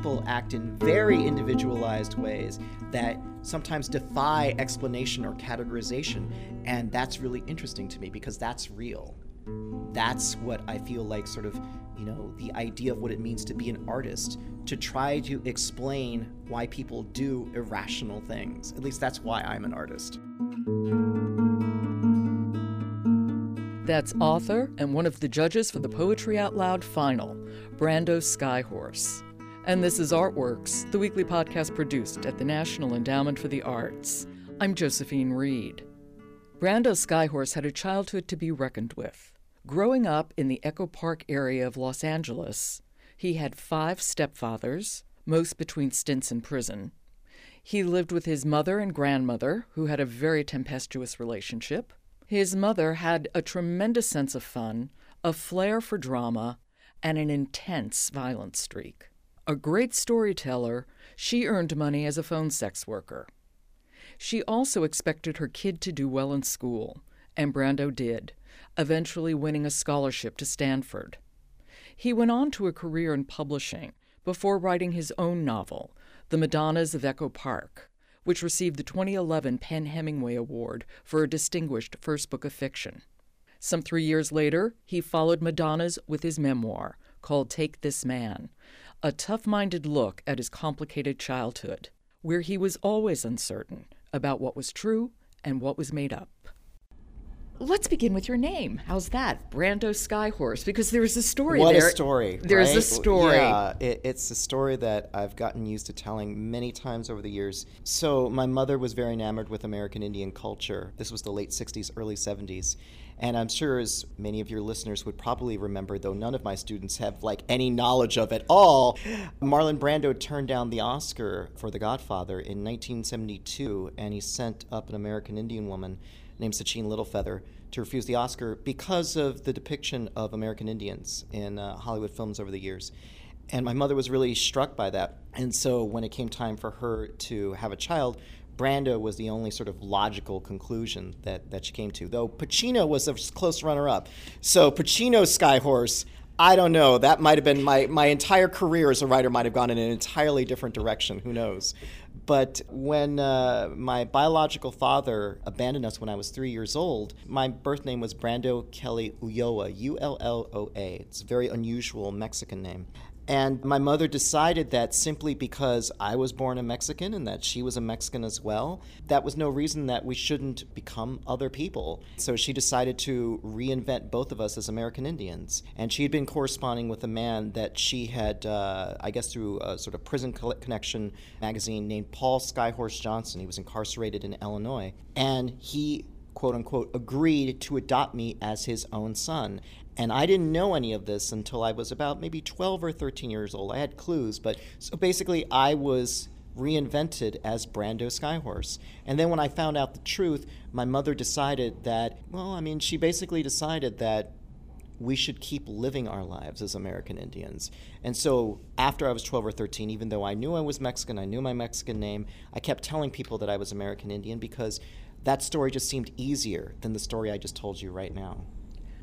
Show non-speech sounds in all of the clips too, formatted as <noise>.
people act in very individualized ways that sometimes defy explanation or categorization. And that's really interesting to me because that's real. That's what I feel like, sort of, you know, the idea of what it means to be an artist, to try to explain why people do irrational things. At least that's why I'm an artist. That's author and one of the judges for the Poetry Out Loud final, Brando Skyhorse. And this is Artworks, the weekly podcast produced at the National Endowment for the Arts. I'm Josephine Reed. Brando Skyhorse had a childhood to be reckoned with. Growing up in the Echo Park area of Los Angeles, he had five stepfathers, most between stints in prison. He lived with his mother and grandmother, who had a very tempestuous relationship. His mother had a tremendous sense of fun, a flair for drama, and an intense violent streak. A great storyteller, she earned money as a phone sex worker. She also expected her kid to do well in school, and Brando did, eventually winning a scholarship to Stanford. He went on to a career in publishing before writing his own novel, The Madonnas of Echo Park, which received the 2011 PEN Hemingway Award for a distinguished first book of fiction. Some three years later, he followed Madonnas with his memoir called Take This Man, a tough minded look at his complicated childhood, where he was always uncertain about what was true and what was made up. Let's begin with your name. How's that? Brando Skyhorse. Because there's a story what there. a story. There's right? a story. Yeah, it, it's a story that I've gotten used to telling many times over the years. So, my mother was very enamored with American Indian culture. This was the late 60s, early 70s. And I'm sure, as many of your listeners would probably remember, though none of my students have like any knowledge of it all, Marlon Brando turned down the Oscar for The Godfather in 1972, and he sent up an American Indian woman named Sacheen Littlefeather to refuse the Oscar because of the depiction of American Indians in uh, Hollywood films over the years. And my mother was really struck by that. And so when it came time for her to have a child, Brando was the only sort of logical conclusion that, that she came to, though Pacino was a close runner up. So Pacino's Skyhorse, I don't know. That might have been my, my entire career as a writer might have gone in an entirely different direction. Who knows? But when uh, my biological father abandoned us when I was three years old, my birth name was Brando Kelly Ulloa, U L L O A. It's a very unusual Mexican name. And my mother decided that simply because I was born a Mexican and that she was a Mexican as well, that was no reason that we shouldn't become other people. So she decided to reinvent both of us as American Indians. And she had been corresponding with a man that she had, uh, I guess, through a sort of prison connection magazine named Paul Skyhorse Johnson. He was incarcerated in Illinois. And he quote unquote, agreed to adopt me as his own son. And I didn't know any of this until I was about maybe 12 or 13 years old. I had clues, but so basically I was reinvented as Brando Skyhorse. And then when I found out the truth, my mother decided that, well, I mean, she basically decided that we should keep living our lives as American Indians. And so after I was 12 or 13, even though I knew I was Mexican, I knew my Mexican name, I kept telling people that I was American Indian because that story just seemed easier than the story I just told you right now.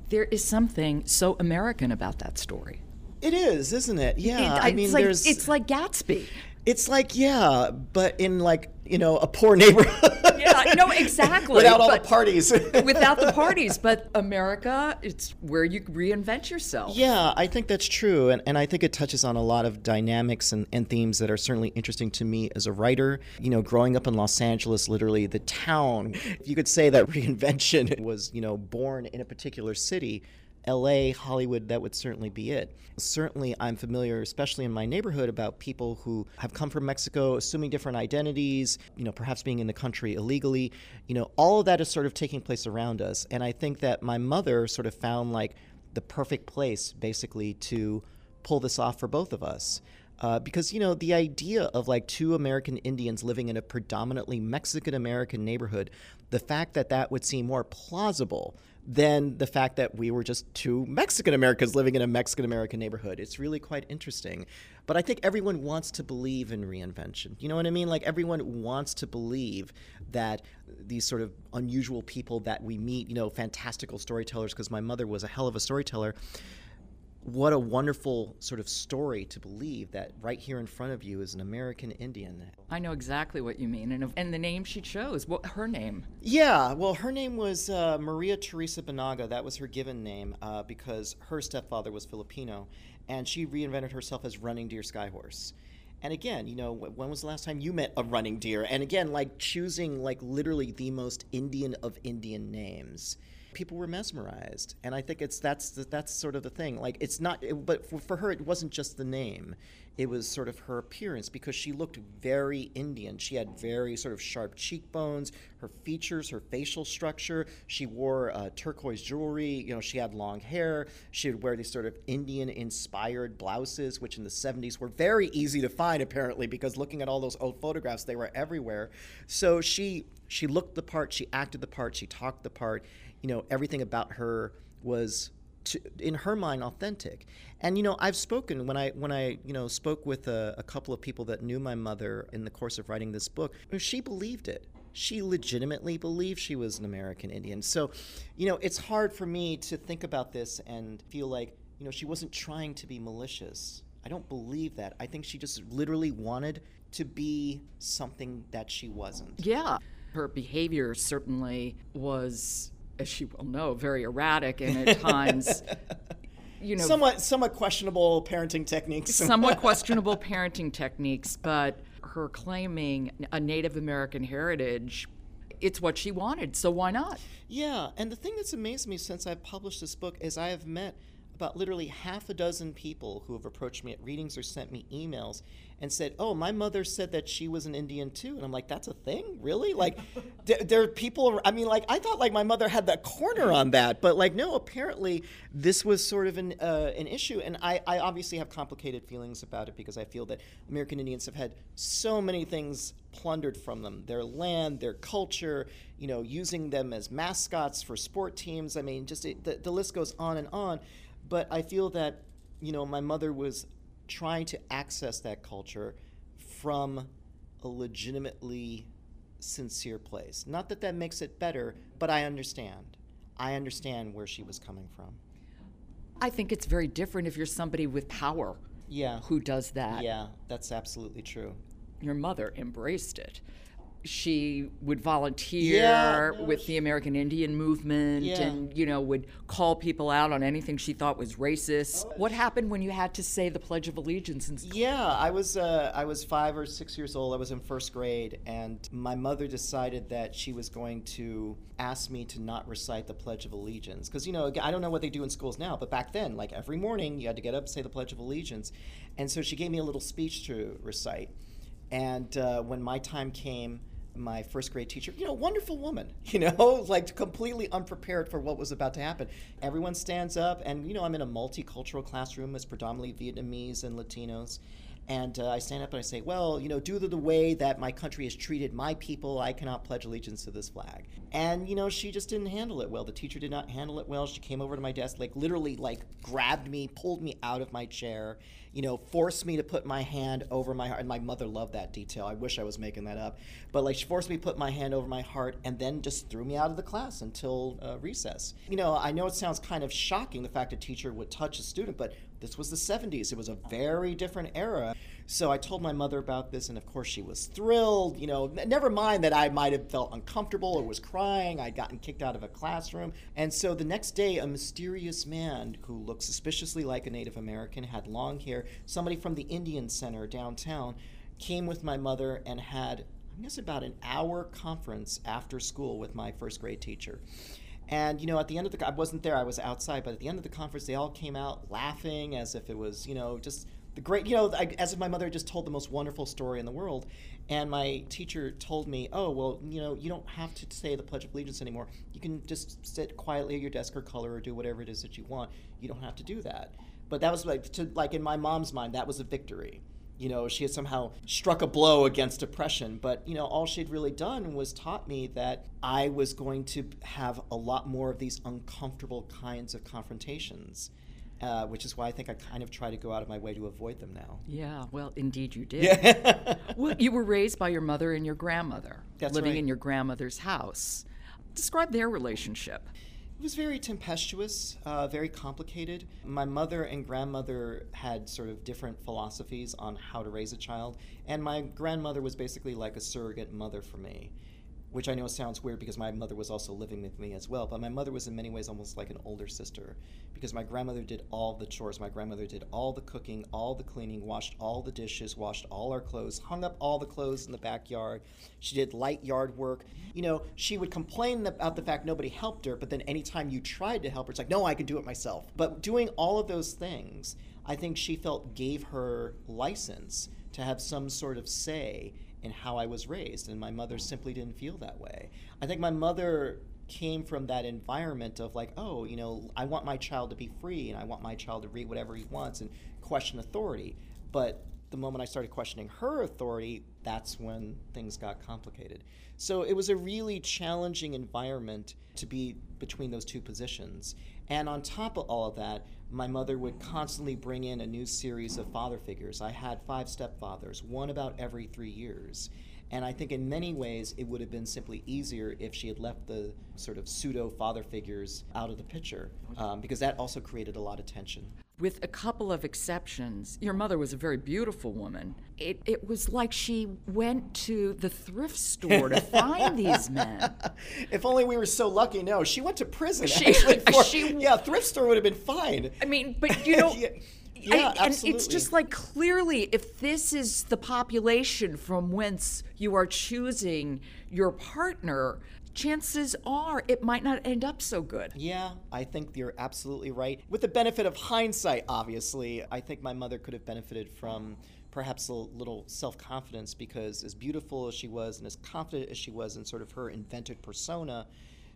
There is something so American about that story. It is, isn't it? Yeah. It- I mean, it's like, there's. it's like Gatsby. It's like yeah, but in like you know a poor neighborhood. <laughs> No, <laughs> exactly. Without all the parties. <laughs> Without the parties, but America, it's where you reinvent yourself. Yeah, I think that's true. And, and I think it touches on a lot of dynamics and, and themes that are certainly interesting to me as a writer. You know, growing up in Los Angeles, literally the town, you could say that <laughs> reinvention was, you know, born in a particular city. LA, Hollywood, that would certainly be it. Certainly, I'm familiar, especially in my neighborhood, about people who have come from Mexico, assuming different identities, you know, perhaps being in the country illegally. You know, all of that is sort of taking place around us. And I think that my mother sort of found like the perfect place, basically, to pull this off for both of us. Uh, because you know the idea of like two American Indians living in a predominantly Mexican American neighborhood, the fact that that would seem more plausible than the fact that we were just two Mexican Americans living in a Mexican American neighborhood. It's really quite interesting. But I think everyone wants to believe in reinvention. You know what I mean? Like everyone wants to believe that these sort of unusual people that we meet, you know, fantastical storytellers, because my mother was a hell of a storyteller what a wonderful sort of story to believe that right here in front of you is an American Indian. I know exactly what you mean. And, and the name she chose, what her name? Yeah, well, her name was uh, Maria Teresa Banaga. That was her given name uh, because her stepfather was Filipino, and she reinvented herself as Running Deer Skyhorse. And again, you know, when was the last time you met a running deer? And again, like choosing like literally the most Indian of Indian names people were mesmerized. And i think it's that's that's sort of the thing. Like it's not it, but for, for her it wasn't just the name. It was sort of her appearance because she looked very indian. She had very sort of sharp cheekbones her features her facial structure. She wore uh, turquoise jewelry. You know she had long hair. She would wear these sort of indian inspired blouses which in the 70s were very easy to find apparently because looking at all those old photographs they were everywhere. So she she looked the part. She acted the part. She talked the part you know, everything about her was to, in her mind authentic. And you know, I've spoken when I when I you know spoke with a, a, couple of people that knew my mother in the course of writing this book. She believed it. She legitimately believed she was an American Indian. So, you know, it's hard for me to think about this and feel like you know she wasn't trying to be malicious. I don't believe that. I think she just literally wanted to be something that she wasn't. Yeah. Her behavior certainly was as you well know, very erratic and at times, <laughs> you know, somewhat somewhat questionable parenting techniques. somewhat <laughs> questionable parenting techniques, but her claiming a Native American heritage, it's what she wanted, so why not? Yeah, and the thing that's amazed me since I've published this book is I have met about literally half a dozen people who have approached me at readings or sent me emails and said, "Oh, my mother said that she was an Indian too," and I'm like, "That's a thing, really?" Like, <laughs> there, there, are people. I mean, like, I thought like my mother had that corner on that, but like, no, apparently this was sort of an uh, an issue, and I, I obviously have complicated feelings about it because I feel that American Indians have had so many things plundered from them. Their land their culture you know using them as mascots for sport teams. I mean just it, the, the list goes on and on but i feel that you know my mother was trying to access that culture from a legitimately sincere place. Not that that makes it better, but I understand. I understand where she was coming from. I think it's very different if you're somebody with power. Yeah. Who does that? Yeah, that's absolutely true. Your mother embraced it she would volunteer yeah, no, with she, the American Indian movement yeah. and you know would call people out on anything she thought was racist. Oh. What happened when you had to say the Pledge of Allegiance school? Yeah, I was uh, I was 5 or 6 years old. I was in first grade and my mother decided that she was going to ask me to not recite the Pledge of Allegiance because you know I don't know what they do in schools now, but back then like every morning you had to get up and say the Pledge of Allegiance. And so she gave me a little speech to recite. And uh, when my time came, my first grade teacher, you know, wonderful woman, <laughs> you know, like completely unprepared for what was about to happen. Everyone stands up, and, you know, I'm in a multicultural classroom, it's predominantly Vietnamese and Latinos. And uh, I stand up and I say, well, you know, due to the way that my country has treated my people, I cannot pledge allegiance to this flag. And, you know, she just didn't handle it well. The teacher did not handle it well. She came over to my desk, like literally, like grabbed me, pulled me out of my chair, you know, forced me to put my hand over my heart. And my mother loved that detail. I wish I was making that up. But like, she forced me to put my hand over my heart and then just threw me out of the class until uh, recess. You know, I know it sounds kind of shocking the fact a teacher would touch a student, but this was the 70s. It was a very different era. So I told my mother about this, and of course she was thrilled. You know, never mind that I might have felt uncomfortable or was crying. I'd gotten kicked out of a classroom. And so the next day, a mysterious man who looked suspiciously like a Native American, had long hair, somebody from the Indian Center downtown, came with my mother and had, I guess, about an hour conference after school with my first grade teacher. And you know, at the end of the, I wasn't there. I was outside. But at the end of the conference, they all came out laughing as if it was, you know, just the great, you know, I, as if my mother just told the most wonderful story in the world. And my teacher told me, "Oh, well, you know, you don't have to say the Pledge of Allegiance anymore. You can just sit quietly at your desk or color or do whatever it is that you want. You don't have to do that." But that was like, to, like in my mom's mind, that was a victory you know, she had somehow struck a blow against oppression. But, you know, all she'd really done was taught me that I was going to have a lot more of these uncomfortable kinds of confrontations. Uh, which is why I think I kind of try to go out of my way to avoid them now. Yeah, well, indeed you did. Yeah. <laughs> well, you were raised by your mother and your grandmother, That's living right. in your grandmother's house. Describe their relationship. It was very tempestuous, uh, very complicated. My mother and grandmother had sort of different philosophies on how to raise a child, and my grandmother was basically like a surrogate mother for me which I know sounds weird because my mother was also living with me as well. But my mother was in many ways almost like an older sister because my grandmother did all the chores. My grandmother did all the cooking, all the cleaning, washed all the dishes, washed all our clothes, hung up all the clothes in the backyard. She did light yard work. You know, she would complain about the fact nobody helped her, but then anytime you tried to help her, it's like, no, I can do it myself. But doing all of those things, I think she felt gave her license to have some sort of say in how I was raised, and my mother simply didn't feel that way. I think my mother came from that environment of like, oh, you know, I want my child to be free and I want my child to read whatever he wants and question authority. But the moment I started questioning her authority, that's when things got complicated. So it was a really challenging environment to be between those two positions. And on top of all of that, my mother would constantly bring in a new series of father figures. I had five stepfathers, one about every three years. And I think in many ways it would have been simply easier if she had left the sort of pseudo father figures out of the picture, um, because that also created a lot of tension with a couple of exceptions, your mother was a very beautiful woman. It, it was like she went to the thrift store to find these <laughs> men. If only we were so lucky. No, she went to prison. She, actually, <laughs> for, she, yeah, thrift store would have been fine. I mean, but you know. <laughs> yeah. I, and it's just like clearly, if this is the population from whence you are choosing your partner, chances are it might not end up so good. Yeah, I think you're absolutely right. With the benefit of hindsight, obviously, I think my mother could have benefited from perhaps a little self confidence because, as beautiful as she was and as confident as she was in sort of her invented persona,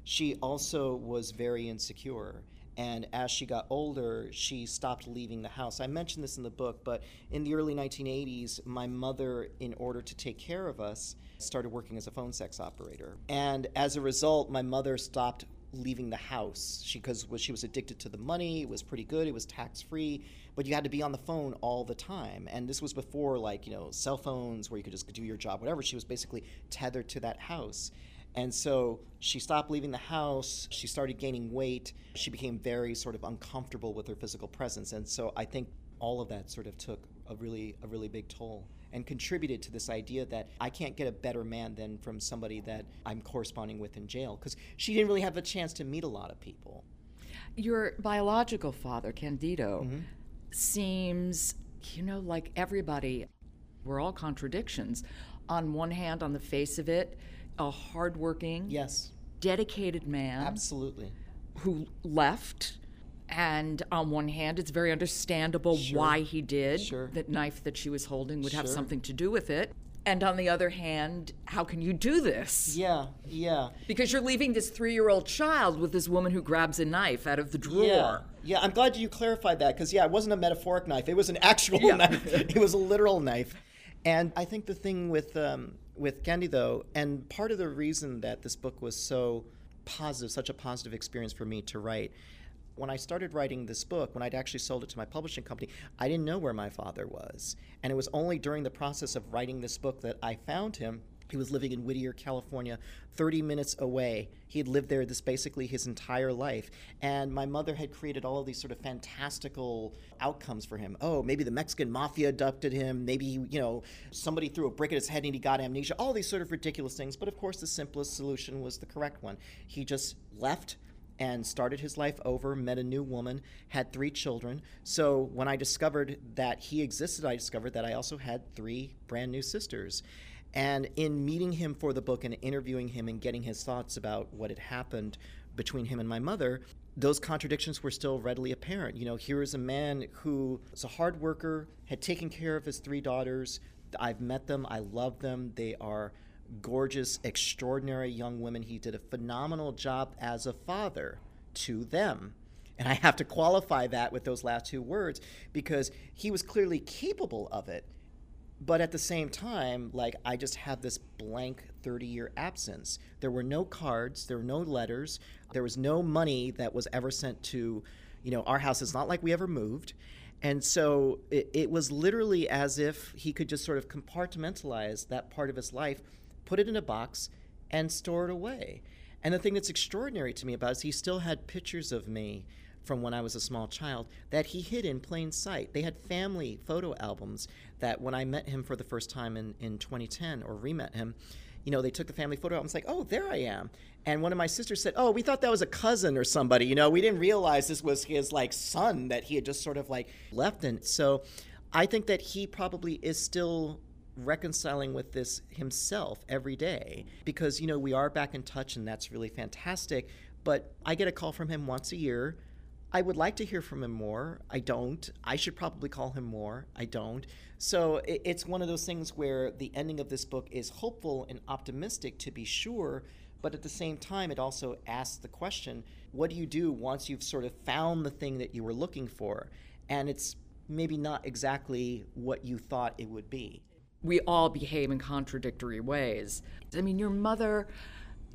she also was very insecure. And as she got older, she stopped leaving the house. I mentioned this in the book, but in the early 1980s, my mother, in order to take care of us, started working as a phone sex operator. And as a result, my mother stopped leaving the house she because she was addicted to the money it was pretty good it was tax free but you had to be on the phone all the time and this was before like you know cell phones where you could just do your job whatever she was basically tethered to that house and so she stopped leaving the house. She started gaining weight. She became very sort of uncomfortable with her physical presence. And so I think all of that sort of took a really a really big toll and contributed to this idea that I can't get a better man than from somebody that I'm corresponding with in jail because she didn't really have a chance to meet a lot of people. Your biological father, Candido, mm-hmm. seems, you know, like everybody, we're all contradictions. On one hand, on the face of it, a hardworking, yes, dedicated man. Absolutely. Who left. And on one hand, it's very understandable sure. why he did. Sure. That knife that she was holding would sure. have something to do with it. And on the other hand, how can you do this? Yeah, yeah. Because you're leaving this three year old child with this woman who grabs a knife out of the drawer. Yeah, yeah I'm glad you clarified that because, yeah, it wasn't a metaphoric knife, it was an actual yeah. <laughs> knife. It was a literal knife. And I think the thing with um, with Candido, and part of the reason that this book was so positive, such a positive experience for me to write, when I started writing this book, when I'd actually sold it to my publishing company, I didn't know where my father was. And it was only during the process of writing this book that I found him he was living in Whittier, California, 30 minutes away. He had lived there this basically his entire life. And my mother had created all of these sort of fantastical outcomes for him. Oh, maybe the Mexican mafia abducted him. Maybe, you know, somebody threw a brick at his head and he got amnesia. All these sort of ridiculous things. But of course, the simplest solution was the correct one. He just left and started his life over, met a new woman, had three children. So when I discovered that he existed, I discovered that I also had three brand new sisters. And in meeting him for the book and interviewing him and getting his thoughts about what had happened between him and my mother, those contradictions were still readily apparent. You know, here is a man who is a hard worker, had taken care of his three daughters. I've met them, I love them. They are gorgeous, extraordinary young women. He did a phenomenal job as a father to them. And I have to qualify that with those last two words because he was clearly capable of it but at the same time like i just have this blank 30 year absence. There were no cards there were no letters there was no money that was ever sent to you know our house. It's not like we ever moved. And so it, it was literally as if he could just sort of compartmentalize that part of his life put it in a box and store it away. And the thing that's extraordinary to me about it is he still had pictures of me from when I was a small child that he hid in plain sight. They had family photo albums that when I met him for the first time in, in 2010 or re met him, you know, they took the family photo albums like, oh, there I am. And one of my sisters said, oh, we thought that was a cousin or somebody. You know, we didn't realize this was his like son that he had just sort of like left in. So I think that he probably is still reconciling with this himself every day because, you know, we are back in touch and that's really fantastic. But I get a call from him once a year I would like to hear from him more. I don't. I should probably call him more. I don't. So it's one of those things where the ending of this book is hopeful and optimistic to be sure, but at the same time, it also asks the question what do you do once you've sort of found the thing that you were looking for? And it's maybe not exactly what you thought it would be. We all behave in contradictory ways. I mean, your mother,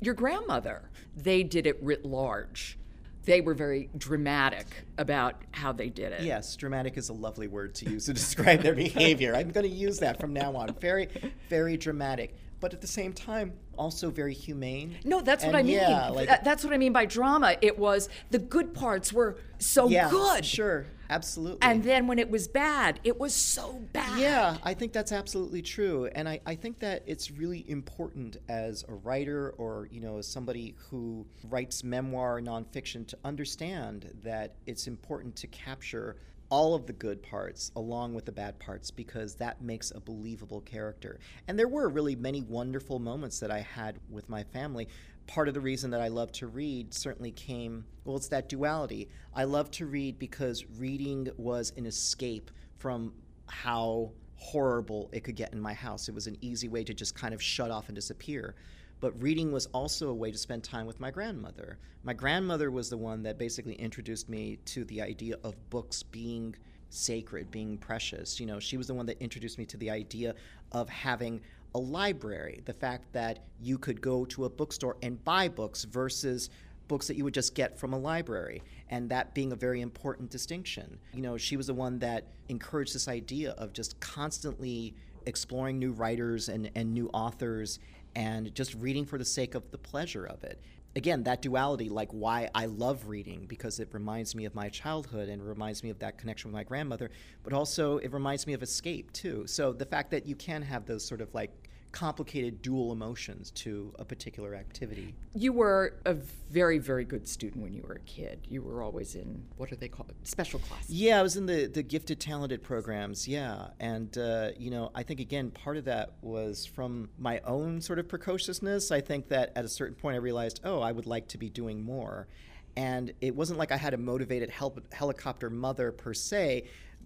your grandmother, they did it writ large they were very dramatic about how they did it. Yes, dramatic is a lovely word to use to <laughs> describe their behavior. I'm going to use that from now on. Very, very dramatic. But at the same time, also very humane. No, that's and what I mean. Yeah, like, that's what I mean by drama. It was the good parts were so yeah, good. Sure, absolutely. And then when it was bad, it was so bad. Yeah, I think that's absolutely true. And I, I think that it's really important as a writer or, you know, as somebody who writes memoir nonfiction to understand that it's important to capture all of the good parts along with the bad parts because that makes a believable character. And there were really many wonderful moments that I had with my family. Part of the reason that I love to read certainly came, well, it's that duality. I love to read because reading was an escape from how horrible it could get in my house. It was an easy way to just kind of shut off and disappear. But reading was also a way to spend time with my grandmother. My grandmother was the one that basically introduced me to the idea of books being sacred, being precious. You know, she was the one that introduced me to the idea of having a library, the fact that you could go to a bookstore and buy books versus books that you would just get from a library, and that being a very important distinction. You know, she was the one that encouraged this idea of just constantly exploring new writers and, and new authors and just reading for the sake of the pleasure of it. Again, that duality, like why I love reading, because it reminds me of my childhood and reminds me of that connection with my grandmother, but also it reminds me of escape too. So the fact that you can have those sort of like complicated dual emotions to a particular activity. You were a very, very good student when you were a kid. You were always in what are they called? Special classes. Yeah, I was in the the gifted talented programs. Yeah, and uh, you know, I think again part of that was from my own sort of precociousness. I think that at a certain point I realized, oh, I would like to be doing more. And it wasn't like I had a motivated hel- helicopter mother per se,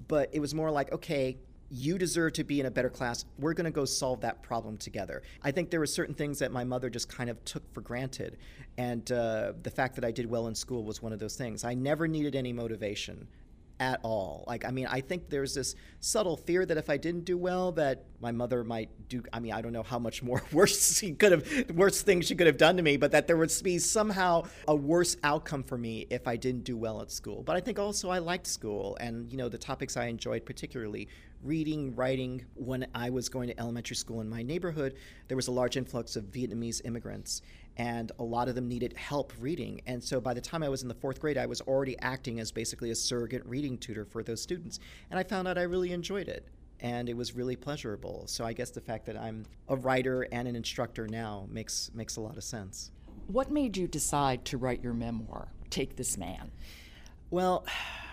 but it was more like, okay, you deserve to be in a better class. We're going to go solve that problem together. I think there were certain things that my mother just kind of took for granted. And uh, the fact that I did well in school was one of those things. I never needed any motivation at all. Like, I mean, I think there's this subtle fear that if I didn't do well, that my mother might do. I mean, I don't know how much more <laughs> worse she could have, worse things she could have done to me, but that there would be somehow a worse outcome for me if I didn't do well at school. But I think also I liked school, and you know, the topics I enjoyed particularly reading, writing. When I was going to elementary school in my neighborhood, there was a large influx of Vietnamese immigrants, and a lot of them needed help reading. And so by the time I was in the fourth grade, I was already acting as basically a surrogate reading tutor for those students. And I found out I really enjoyed it. And it was really pleasurable. So I guess the fact that I'm a writer and an instructor now makes makes a lot of sense. What made you decide to write your memoir, Take This Man? Well,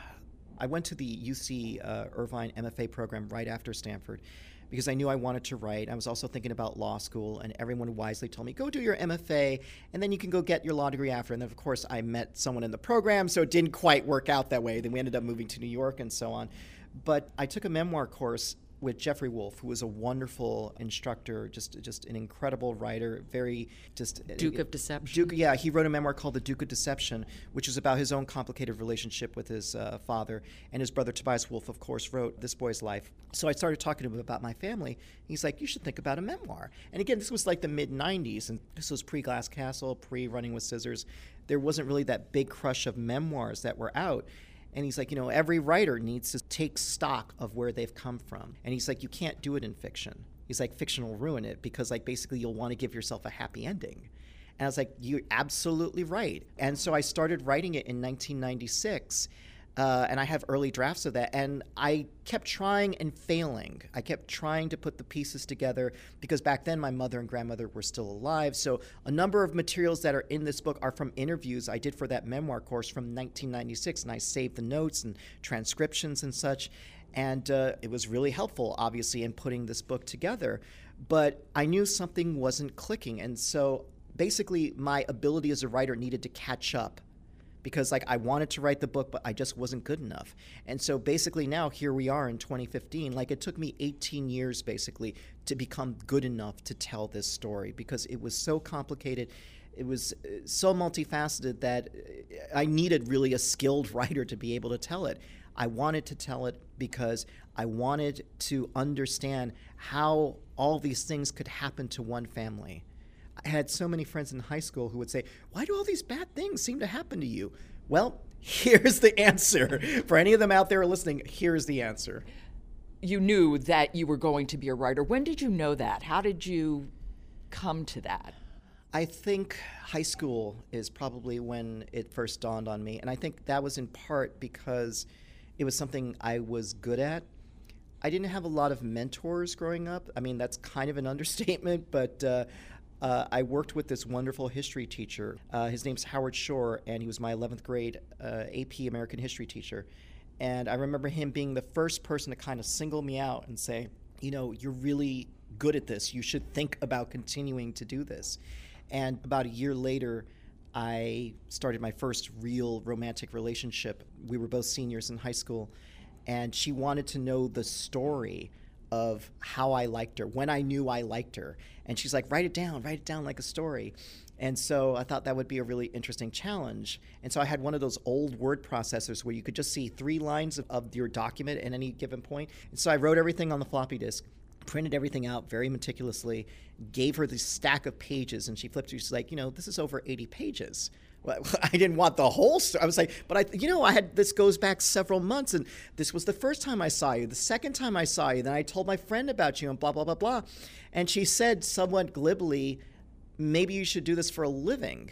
<sighs> I went to the UC uh, Irvine MFA program right after Stanford because I knew I wanted to write. I was also thinking about law school, and everyone wisely told me, go do your MFA, and then you can go get your law degree after. And then, of course, I met someone in the program, so it didn't quite work out that way. Then we ended up moving to New York and so on. But I took a memoir course with Geoffrey Wolff, who was a wonderful instructor, just just an incredible writer, very just Duke of Deception. Duke, yeah, he wrote a memoir called The Duke of Deception, which is about his own complicated relationship with his uh, father and his brother Tobias Wolff. Of course, wrote This Boy's Life. So I started talking to him about my family. He's like, "You should think about a memoir." And again, this was like the mid '90s, and this was pre Glass Castle, pre Running with Scissors. There wasn't really that big crush of memoirs that were out. And he's like, you know, every writer needs to take stock of where they've come from. And he's like, you can't do it in fiction. He's like, fiction will ruin it because, like, basically, you'll want to give yourself a happy ending. And I was like, You're absolutely right. And so I started writing it in 1996. Uh, and I have early drafts of that. And I kept trying and failing. I kept trying to put the pieces together because back then my mother and grandmother were still alive. So a number of materials that are in this book are from interviews I did for that memoir course from 1996. And I saved the notes and transcriptions and such. And uh, it was really helpful, obviously, in putting this book together. But I knew something wasn't clicking. And so basically, my ability as a writer needed to catch up because like I wanted to write the book but I just wasn't good enough. And so basically now here we are in 2015 like it took me 18 years basically to become good enough to tell this story because it was so complicated it was uh, so multifaceted that uh, I needed really a skilled <laughs> writer to be able to tell it. I wanted to tell it because I wanted to understand how all these things could happen to one family. I had so many friends in high school who would say, Why do all these bad things seem to happen to you? Well, <laughs> here's the answer. For any of them out there listening, here's the answer. You knew that you were going to be a writer. When did you know that? How did you come to that? I think high school is probably when it first dawned on me. And I think that was in part because it was something I was good at. I didn't have a lot of mentors growing up. I mean, that's kind of an <laughs> understatement, but uh, uh, I worked with this wonderful history teacher. Uh, his name's Howard Shore, and he was my 11th grade uh, AP American history teacher. And I remember him being the first person to kind of single me out and say, you know, you're really good at this. You should think about continuing to do this. And about a year later, I started my first real romantic relationship. We were both seniors in high school, and she wanted to know the story of how I liked her, when I knew I liked her. And she's like, write it down, write it down like a story. And so I thought that would be a really interesting challenge. And so I had one of those old word processors where you could just see three lines of, of your document at any given point. And so I wrote everything on the floppy disk printed everything out very meticulously, gave her this stack of pages, and she flipped through. She's like, you know, this is over 80 pages. Well, <laughs> I didn't want the whole story. I was like, but I, you know, I had this goes back several months, and this was the first time I saw you. The second time I saw you, then I told my friend about you, and blah blah blah blah. And she said somewhat glibly, maybe you should do this for a living,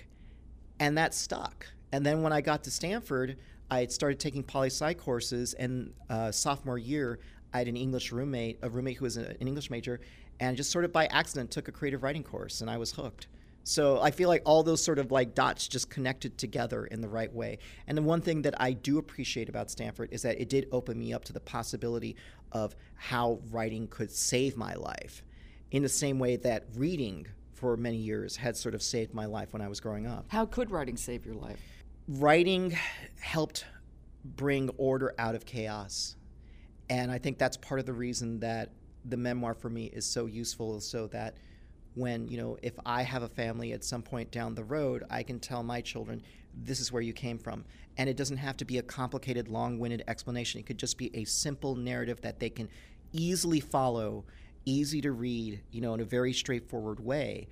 and that stuck. And then when I got to Stanford, I had started taking poli sci courses, and uh, sophomore year, I had an English roommate, a roommate who was an English major, and just sort of by accident took a creative writing course, and I was hooked. So I feel like all those sort of like dots just connected together in the right way. And the one thing that I do appreciate about Stanford is that it did open me up to the possibility of how writing could save my life in the same way that reading for many years had sort of saved my life when I was growing up. How could writing save your life? Writing helped bring order out of chaos. And I think that's part of the reason that the memoir for me is so useful so that when you know if i have a family at some point down the road i can tell my children this is where you came from. And it doesn't have to be a complicated long-winded explanation. It could just be a simple narrative that they can easily follow easy to read you know in a very straightforward way.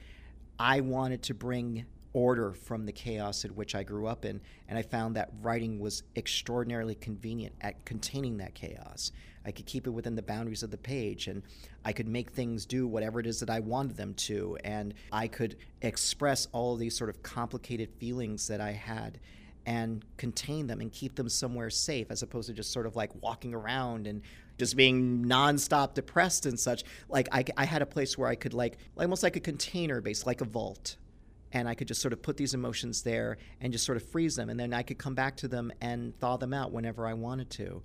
I wanted to bring order from the chaos in which i grew up in and i found that writing was extraordinarily convenient at containing that chaos I could keep it within the boundaries of the page and I could make things do whatever it is that I wanted them to. And I could express all these sort of complicated feelings that I had and contain them and keep them somewhere safe as opposed to just sort of like walking around and just being nonstop depressed and such. Like I, I had a place where I could like almost like a container base, like a vault. And I could just sort of put these emotions there and just sort of freeze them. And then I could come back to them and thaw them out whenever I wanted to.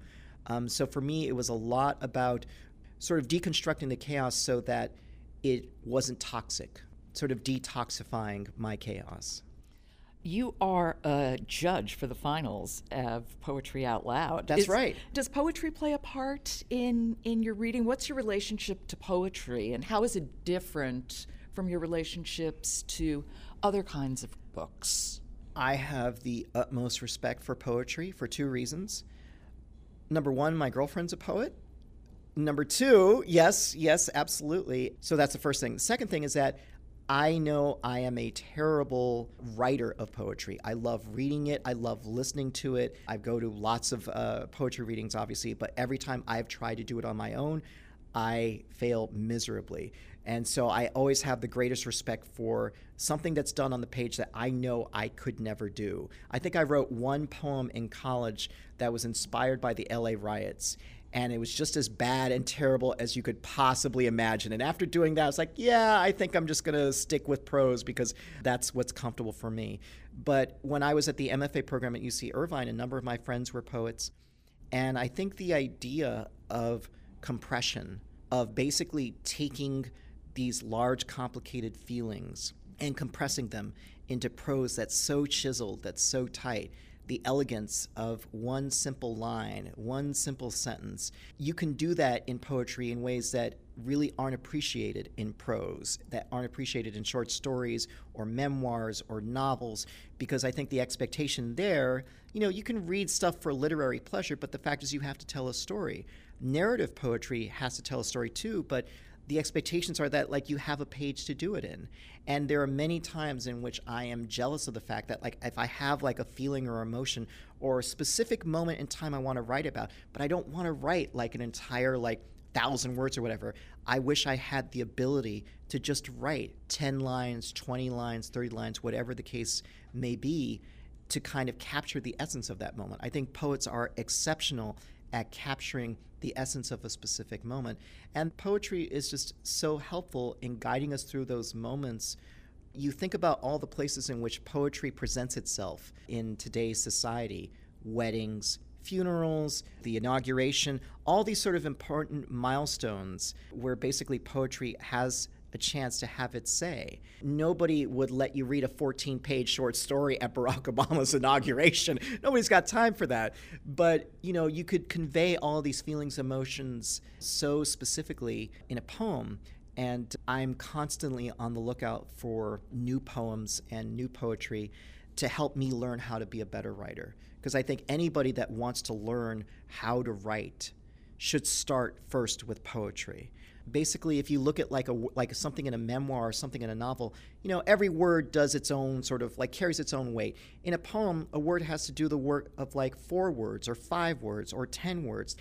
Um, so for me, it was a lot about sort of deconstructing the chaos so that it wasn't toxic, sort of detoxifying my chaos. You are a judge for the finals of Poetry Out Loud. That's Is, right. Does poetry play a part in in your reading? What's your relationship to poetry, and how is it different from your relationships to other kinds of books? I have the utmost respect for poetry for two reasons number one, my girlfriend's a poet. Number two, yes, yes, absolutely. So that's the first thing. The second thing is that I know I am a terrible writer of poetry. I love reading it. I love listening to it. I go to lots of uh, poetry readings, obviously, but every time I've tried to do it on my own, I fail miserably. And so I always have the greatest respect for something that's done on the page that I know I could never do. I think I wrote one poem in college that was inspired by the LA riots and it was just as bad and terrible as you could possibly imagine. And after doing that, I was like, yeah, I think I'm just going to stick with prose because that's what's comfortable for me. But when I was at the MFA program at UC Irvine, a number of my friends were poets. And I think the idea of compression, of basically taking these large, complicated feelings and compressing them into prose that's so chiseled, that's so tight, the elegance of one simple line, one simple sentence. You can do that in poetry in ways that really aren't appreciated in prose, that aren't appreciated in short stories or memoirs or novels, because I think the expectation there, you know, you can read stuff for literary pleasure, but the fact is you have to tell a story. Narrative poetry has to tell a story too, but the expectations are that like you have a page to do it in. And there are many times in which i am jealous of the fact that like if i have like a feeling or emotion or a specific moment in time i want to write about but i don't want to write like an entire like thousand words or whatever i wish i had the ability to just write 10 lines 20 lines 30 lines whatever the case may be to kind of capture the essence of that moment. I think poets are exceptional at capturing the essence of a specific moment. And poetry is just so helpful in guiding us through those moments. You think about all the places in which poetry presents itself in today's society weddings, funerals, the inauguration, all these sort of important milestones where basically poetry has a chance to have its say. Nobody would let you read a 14 page short story at Barack <laughs> Obama's inauguration. Nobody's got time for that. But, you know, you could convey all these feelings, emotions so specifically in a poem. And I'm constantly on the lookout for new poems and new poetry to help me learn how to be a better writer. Because I think anybody that wants to learn how to write should start first with poetry basically if you look at like a like something in a memoir or something in a novel you know every word does its own sort of like carries its own weight. In a poem a word has to do the work of like four words or five words or ten words.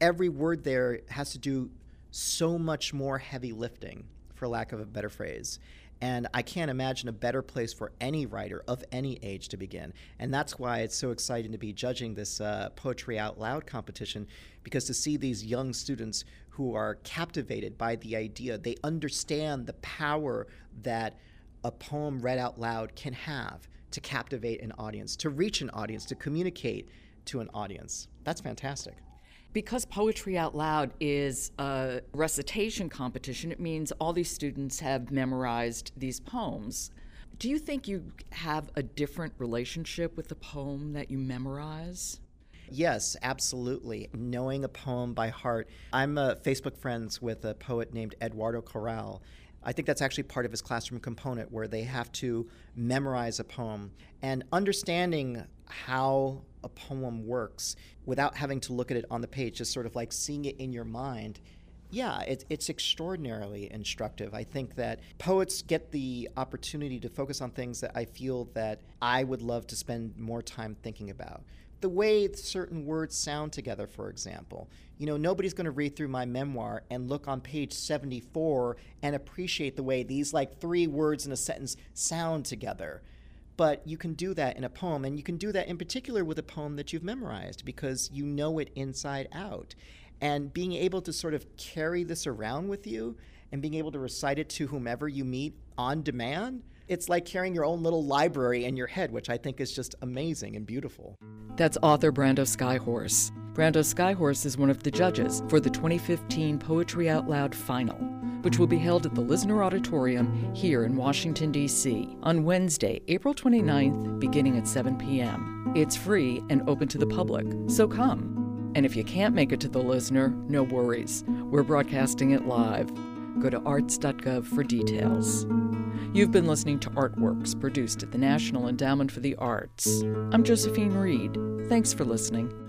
Every word there has to do so much more heavy lifting for lack of a better phrase and I can't imagine a better place for any writer of any age to begin. And that's why it's so exciting to be judging this uh, Poetry Out Loud competition, because to see these young students who are captivated by the idea, they understand the power that a poem read out loud can have to captivate an audience, to reach an audience, to communicate to an audience. That's fantastic. Because Poetry Out Loud is a recitation competition, it means all these students have memorized these poems. Do you think you have a different relationship with the poem that you memorize? Yes, absolutely. Knowing a poem by heart. I'm uh, Facebook friends with a poet named Eduardo Corral. I think that's actually part of his classroom component where they have to memorize a poem and understanding how a poem works without having to look at it on the page, just sort of like seeing it in your mind. Yeah, it, it's extraordinarily instructive. I think that poets get the opportunity to focus on things that I feel that I would love to spend more time thinking about the way certain words sound together, for example. You know, nobody's going to read through my memoir and look on page 74 and appreciate the way these like three words in a sentence sound together. But you can do that in a poem, and you can do that in particular with a poem that you've memorized because you know it inside out. And being able to sort of carry this around with you and being able to recite it to whomever you meet on demand, it's like carrying your own little library in your head, which I think is just amazing and beautiful. That's author Brando Skyhorse. Brando Skyhorse is one of the judges for the 2015 Poetry Out Loud Final, which will be held at the Lisner Auditorium here in Washington, D.C. on Wednesday, April 29th, beginning at 7 p.m. It's free and open to the public, so come. And if you can't make it to the Lisner, no worries. We're broadcasting it live. Go to arts.gov for details. You've been listening to Artworks, produced at the National Endowment for the Arts. I'm Josephine Reed. Thanks for listening.